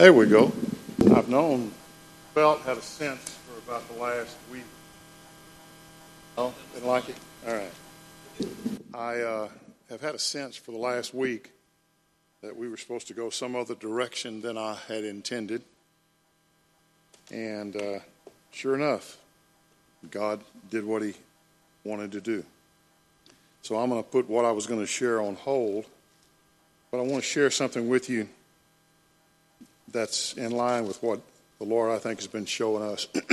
There we go. I've known, felt, had a sense for about the last week. Oh, didn't like it? All right. I uh, have had a sense for the last week that we were supposed to go some other direction than I had intended. And uh, sure enough, God did what He wanted to do. So I'm going to put what I was going to share on hold, but I want to share something with you that's in line with what the Lord, I think, has been showing us.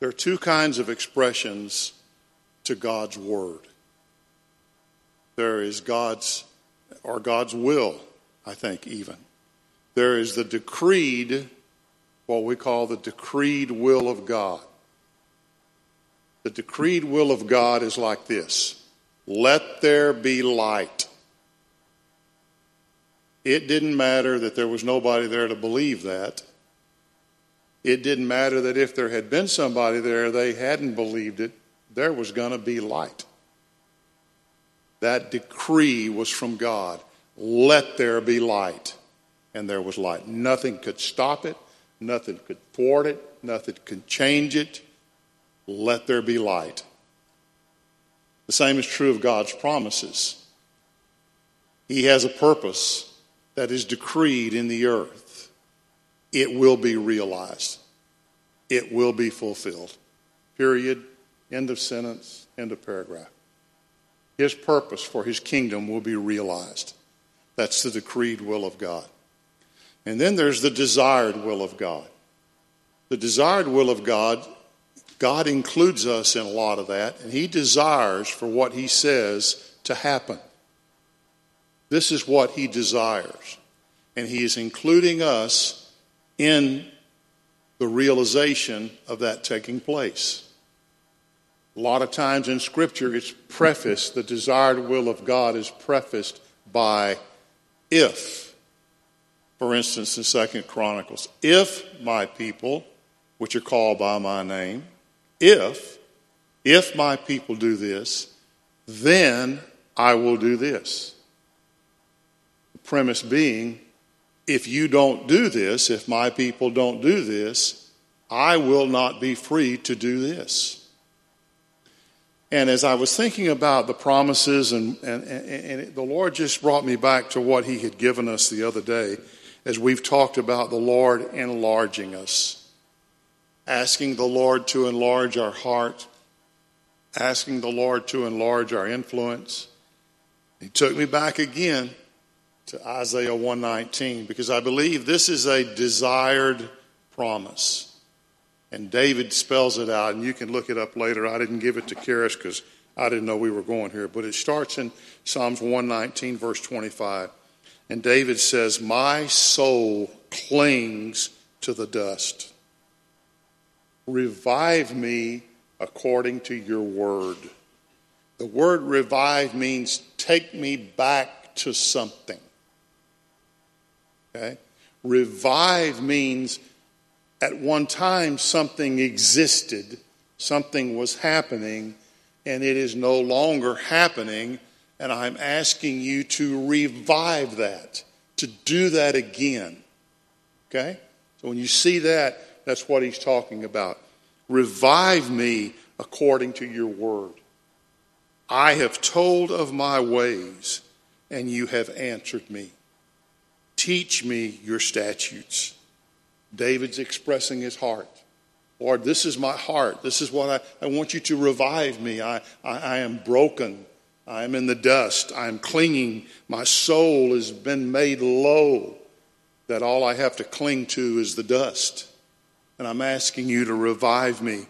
there are two kinds of expressions to God's Word there is God's, or God's will, I think, even. There is the decreed, what we call the decreed will of God. The decreed will of God is like this let there be light. It didn't matter that there was nobody there to believe that. It didn't matter that if there had been somebody there, they hadn't believed it, there was going to be light. That decree was from God. Let there be light. And there was light. Nothing could stop it, nothing could thwart it, nothing could change it. Let there be light. The same is true of God's promises. He has a purpose that is decreed in the earth. It will be realized, it will be fulfilled. Period. End of sentence. End of paragraph. His purpose for his kingdom will be realized. That's the decreed will of God. And then there's the desired will of God. The desired will of God, God includes us in a lot of that, and He desires for what He says to happen. This is what He desires. And He is including us in the realization of that taking place. A lot of times in Scripture, it's prefaced, the desired will of God is prefaced by if. For instance, in Second Chronicles, if my people, which are called by my name, if, if my people do this, then I will do this. Premise being, if you don't do this, if my people don't do this, I will not be free to do this. And as I was thinking about the promises, and, and, and, the Lord just brought me back to what He had given us the other day as we've talked about the Lord enlarging us, asking the Lord to enlarge our heart, asking the Lord to enlarge our influence. He took me back again to Isaiah 119 because I believe this is a desired promise. And David spells it out, and you can look it up later. I didn't give it to Karis because I didn't know we were going here. But it starts in Psalms 119, verse 25. And David says, My soul clings to the dust. Revive me according to your word. The word revive means take me back to something. Okay? Revive means at one time something existed, something was happening, and it is no longer happening. And I'm asking you to revive that, to do that again. Okay? So when you see that, that's what he's talking about. Revive me according to your word. I have told of my ways, and you have answered me. Teach me your statutes. David's expressing his heart. Lord, this is my heart. This is what I, I want you to revive me. I, I, I am broken. I am in the dust. I am clinging. My soul has been made low, that all I have to cling to is the dust. And I'm asking you to revive me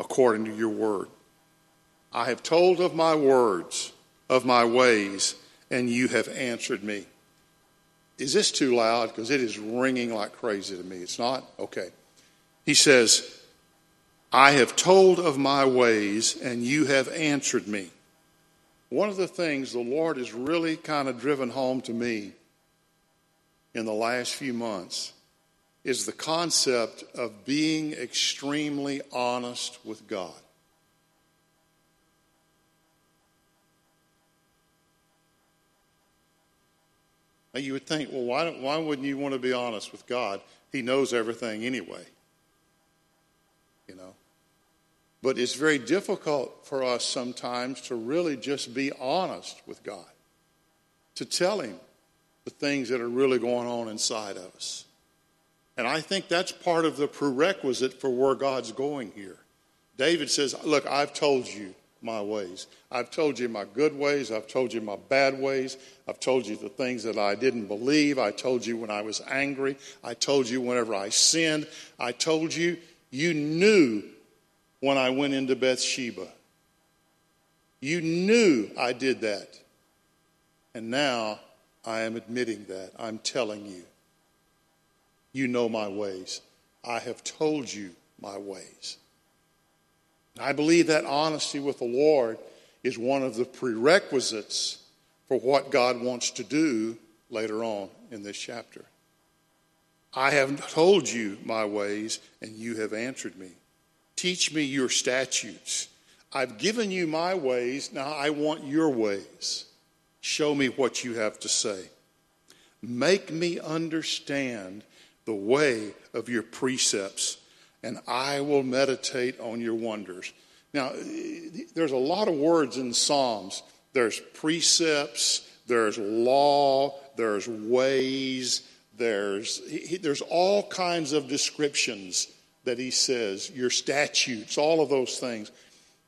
according to your word. I have told of my words, of my ways, and you have answered me. Is this too loud? Because it is ringing like crazy to me. It's not? Okay. He says, I have told of my ways, and you have answered me. One of the things the Lord has really kind of driven home to me in the last few months is the concept of being extremely honest with God. You would think, well, why, why wouldn't you want to be honest with God? He knows everything anyway. You know? But it's very difficult for us sometimes to really just be honest with God, to tell Him the things that are really going on inside of us. And I think that's part of the prerequisite for where God's going here. David says, Look, I've told you my ways. I've told you my good ways. I've told you my bad ways. I've told you the things that I didn't believe. I told you when I was angry. I told you whenever I sinned. I told you, you knew when I went into Bathsheba. You knew I did that. And now I am admitting that. I'm telling you. You know my ways. I have told you my ways. I believe that honesty with the Lord is one of the prerequisites for what God wants to do later on in this chapter. I have told you my ways, and you have answered me. Teach me your statutes. I've given you my ways, now I want your ways. Show me what you have to say. Make me understand the way of your precepts and I will meditate on your wonders. Now, there's a lot of words in Psalms. There's precepts, there's law, there's ways, there's, there's all kinds of descriptions that he says, your statutes, all of those things.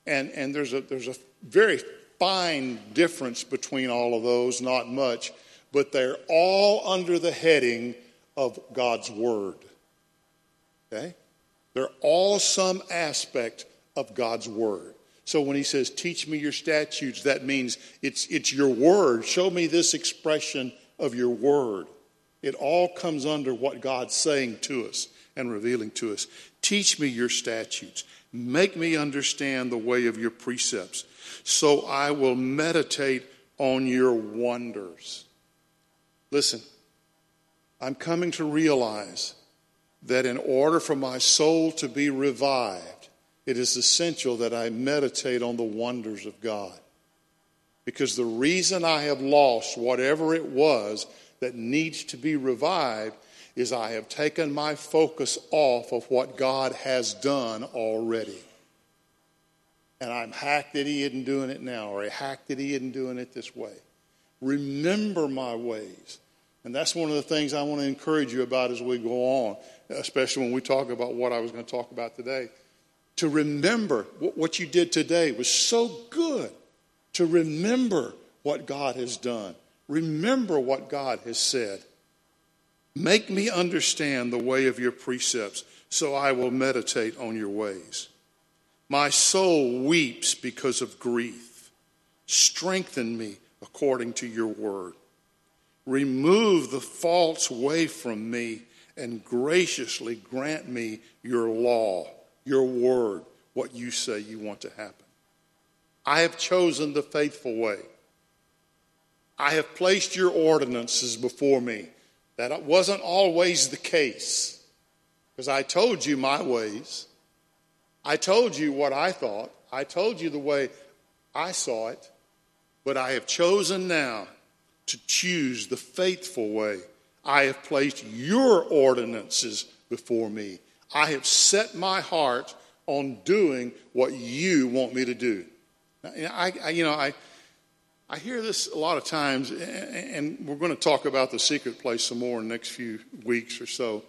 And, and there's, a, there's a very fine difference between all of those, not much, but they're all under the heading of God's Word. Okay? They're all some aspect of God's word. So when he says, Teach me your statutes, that means it's, it's your word. Show me this expression of your word. It all comes under what God's saying to us and revealing to us. Teach me your statutes. Make me understand the way of your precepts, so I will meditate on your wonders. Listen, I'm coming to realize that in order for my soul to be revived, it is essential that I meditate on the wonders of God. Because the reason I have lost whatever it was that needs to be revived is I have taken my focus off of what God has done already. And I'm hacked that He isn't doing it now, or hacked that He isn't doing it this way. Remember my ways. And that's one of the things I want to encourage you about as we go on especially when we talk about what I was going to talk about today. To remember what you did today was so good. To remember what God has done. Remember what God has said. Make me understand the way of your precepts, so I will meditate on your ways. My soul weeps because of grief. Strengthen me according to your word. Remove the false way from me and graciously grant me your law, your word, what you say you want to happen. I have chosen the faithful way. I have placed your ordinances before me. That wasn't always the case because I told you my ways. I told you what I thought. I told you the way I saw it. But I have chosen now to choose the faithful way I have placed your ordinances before me. I have set my heart on doing what you want me to do. I, I, you know, I, I hear this a lot of times, and we're going to talk about the secret place some more in the next few weeks or so.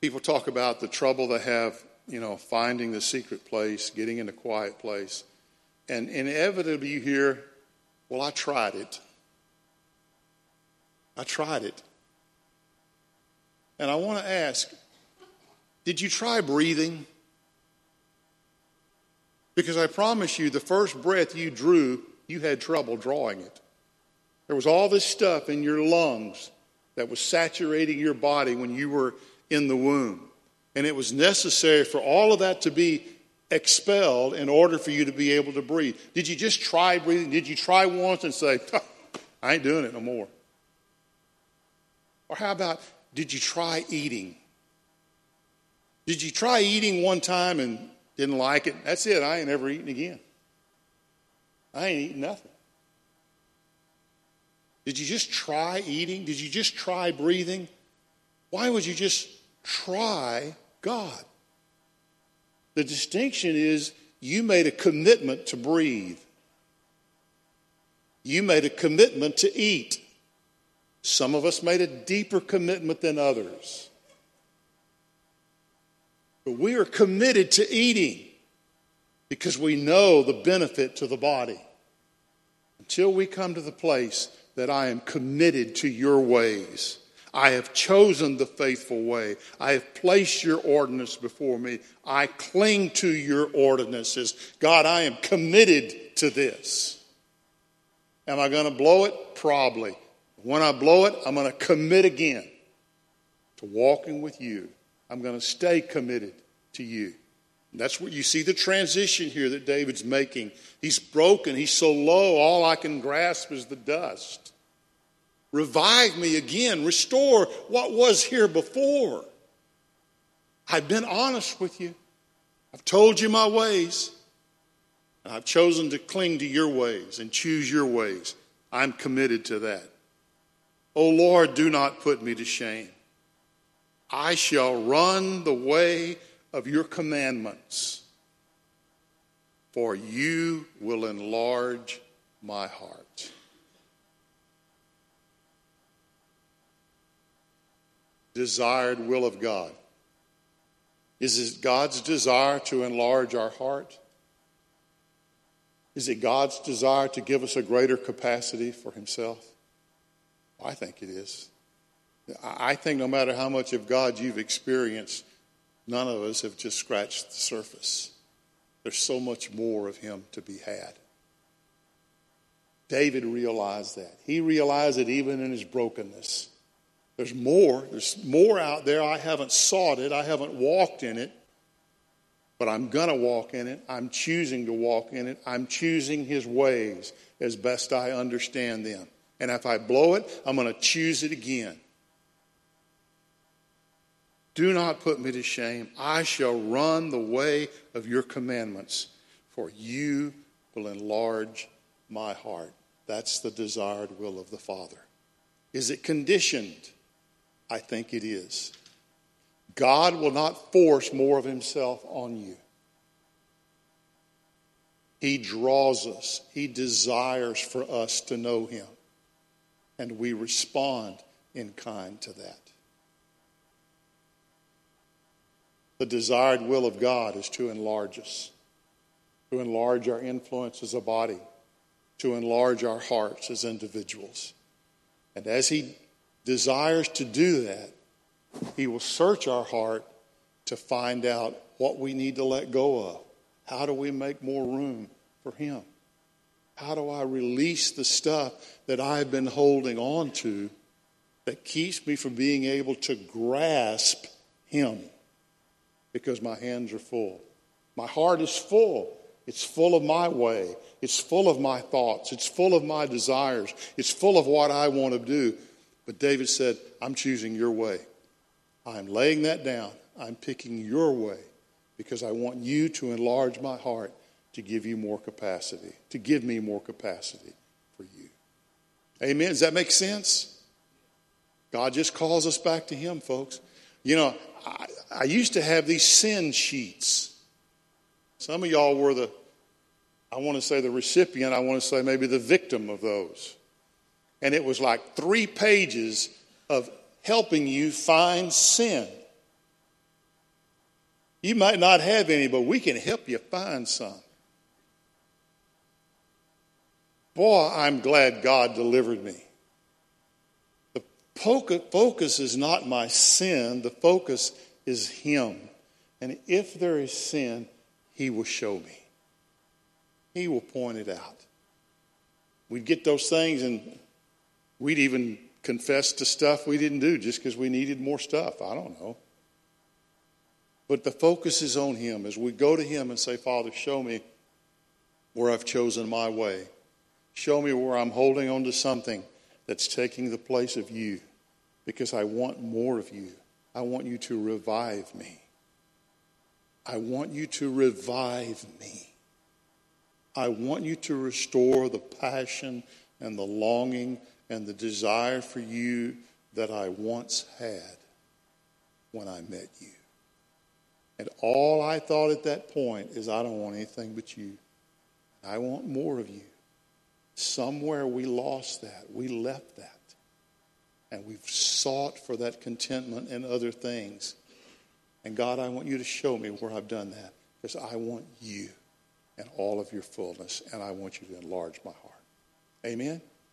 People talk about the trouble they have, you know, finding the secret place, getting in a quiet place. And inevitably you hear, well, I tried it. I tried it. And I want to ask did you try breathing? Because I promise you, the first breath you drew, you had trouble drawing it. There was all this stuff in your lungs that was saturating your body when you were in the womb. And it was necessary for all of that to be expelled in order for you to be able to breathe. Did you just try breathing? Did you try once and say, I ain't doing it no more? Or how about, did you try eating? Did you try eating one time and didn't like it? That's it. I ain't ever eating again. I ain't eating nothing. Did you just try eating? Did you just try breathing? Why would you just try God? The distinction is you made a commitment to breathe. You made a commitment to eat. Some of us made a deeper commitment than others. But we are committed to eating because we know the benefit to the body. Until we come to the place that I am committed to your ways. I have chosen the faithful way. I have placed your ordinance before me. I cling to your ordinances. God, I am committed to this. Am I going to blow it? Probably. When I blow it, I'm going to commit again to walking with you. I'm going to stay committed to you. And that's what you see the transition here that David's making. He's broken. He's so low, all I can grasp is the dust. Revive me again. Restore what was here before. I've been honest with you. I've told you my ways. And I've chosen to cling to your ways and choose your ways. I'm committed to that. Oh Lord, do not put me to shame. I shall run the way of your commandments, for you will enlarge my heart. Desired will of God. Is it God's desire to enlarge our heart? Is it God's desire to give us a greater capacity for Himself? I think it is. I think no matter how much of God you've experienced, none of us have just scratched the surface. There's so much more of Him to be had. David realized that. He realized it even in his brokenness. There's more. There's more out there. I haven't sought it. I haven't walked in it. But I'm going to walk in it. I'm choosing to walk in it. I'm choosing his ways as best I understand them. And if I blow it, I'm going to choose it again. Do not put me to shame. I shall run the way of your commandments, for you will enlarge my heart. That's the desired will of the Father. Is it conditioned? I think it is. God will not force more of himself on you. He draws us, He desires for us to know Him and we respond in kind to that. The desired will of God is to enlarge us, to enlarge our influence as a body, to enlarge our hearts as individuals. And as He desires to do that, He will search our heart to find out what we need to let go of. How do we make more room for Him? How do I release the stuff that I've been holding on to that keeps me from being able to grasp Him? Because my hands are full. My heart is full. It's full of my way. It's full of my thoughts. It's full of my desires. It's full of what I want to do. But David said, I'm choosing your way. I'm laying that down. I'm picking your way because I want you to enlarge my heart to give you more capacity, to give me more capacity for you. Amen. Does that make sense? God just calls us back to Him, folks. You know, I, I used to have these sin sheets. Some of y'all were the, I want to say the recipient, I want to say maybe the victim of those. And it was like three pages of helping you find sin. You might not have any, but we can help you find some. Boy, I'm glad God delivered me. The focus is not my sin, the focus is Him. And if there is sin, He will show me, He will point it out. We'd get those things and we'd even confess to stuff we didn't do just because we needed more stuff. I don't know. But the focus is on Him as we go to Him and say, Father, show me where I've chosen my way. Show me where I'm holding on to something that's taking the place of you because I want more of you. I want you to revive me. I want you to revive me. I want you to restore the passion and the longing and the desire for you that I once had when I met you. And all I thought at that point is, I don't want anything but you. I want more of you. Somewhere we lost that. We left that. And we've sought for that contentment in other things. And God, I want you to show me where I've done that because I want you and all of your fullness, and I want you to enlarge my heart. Amen.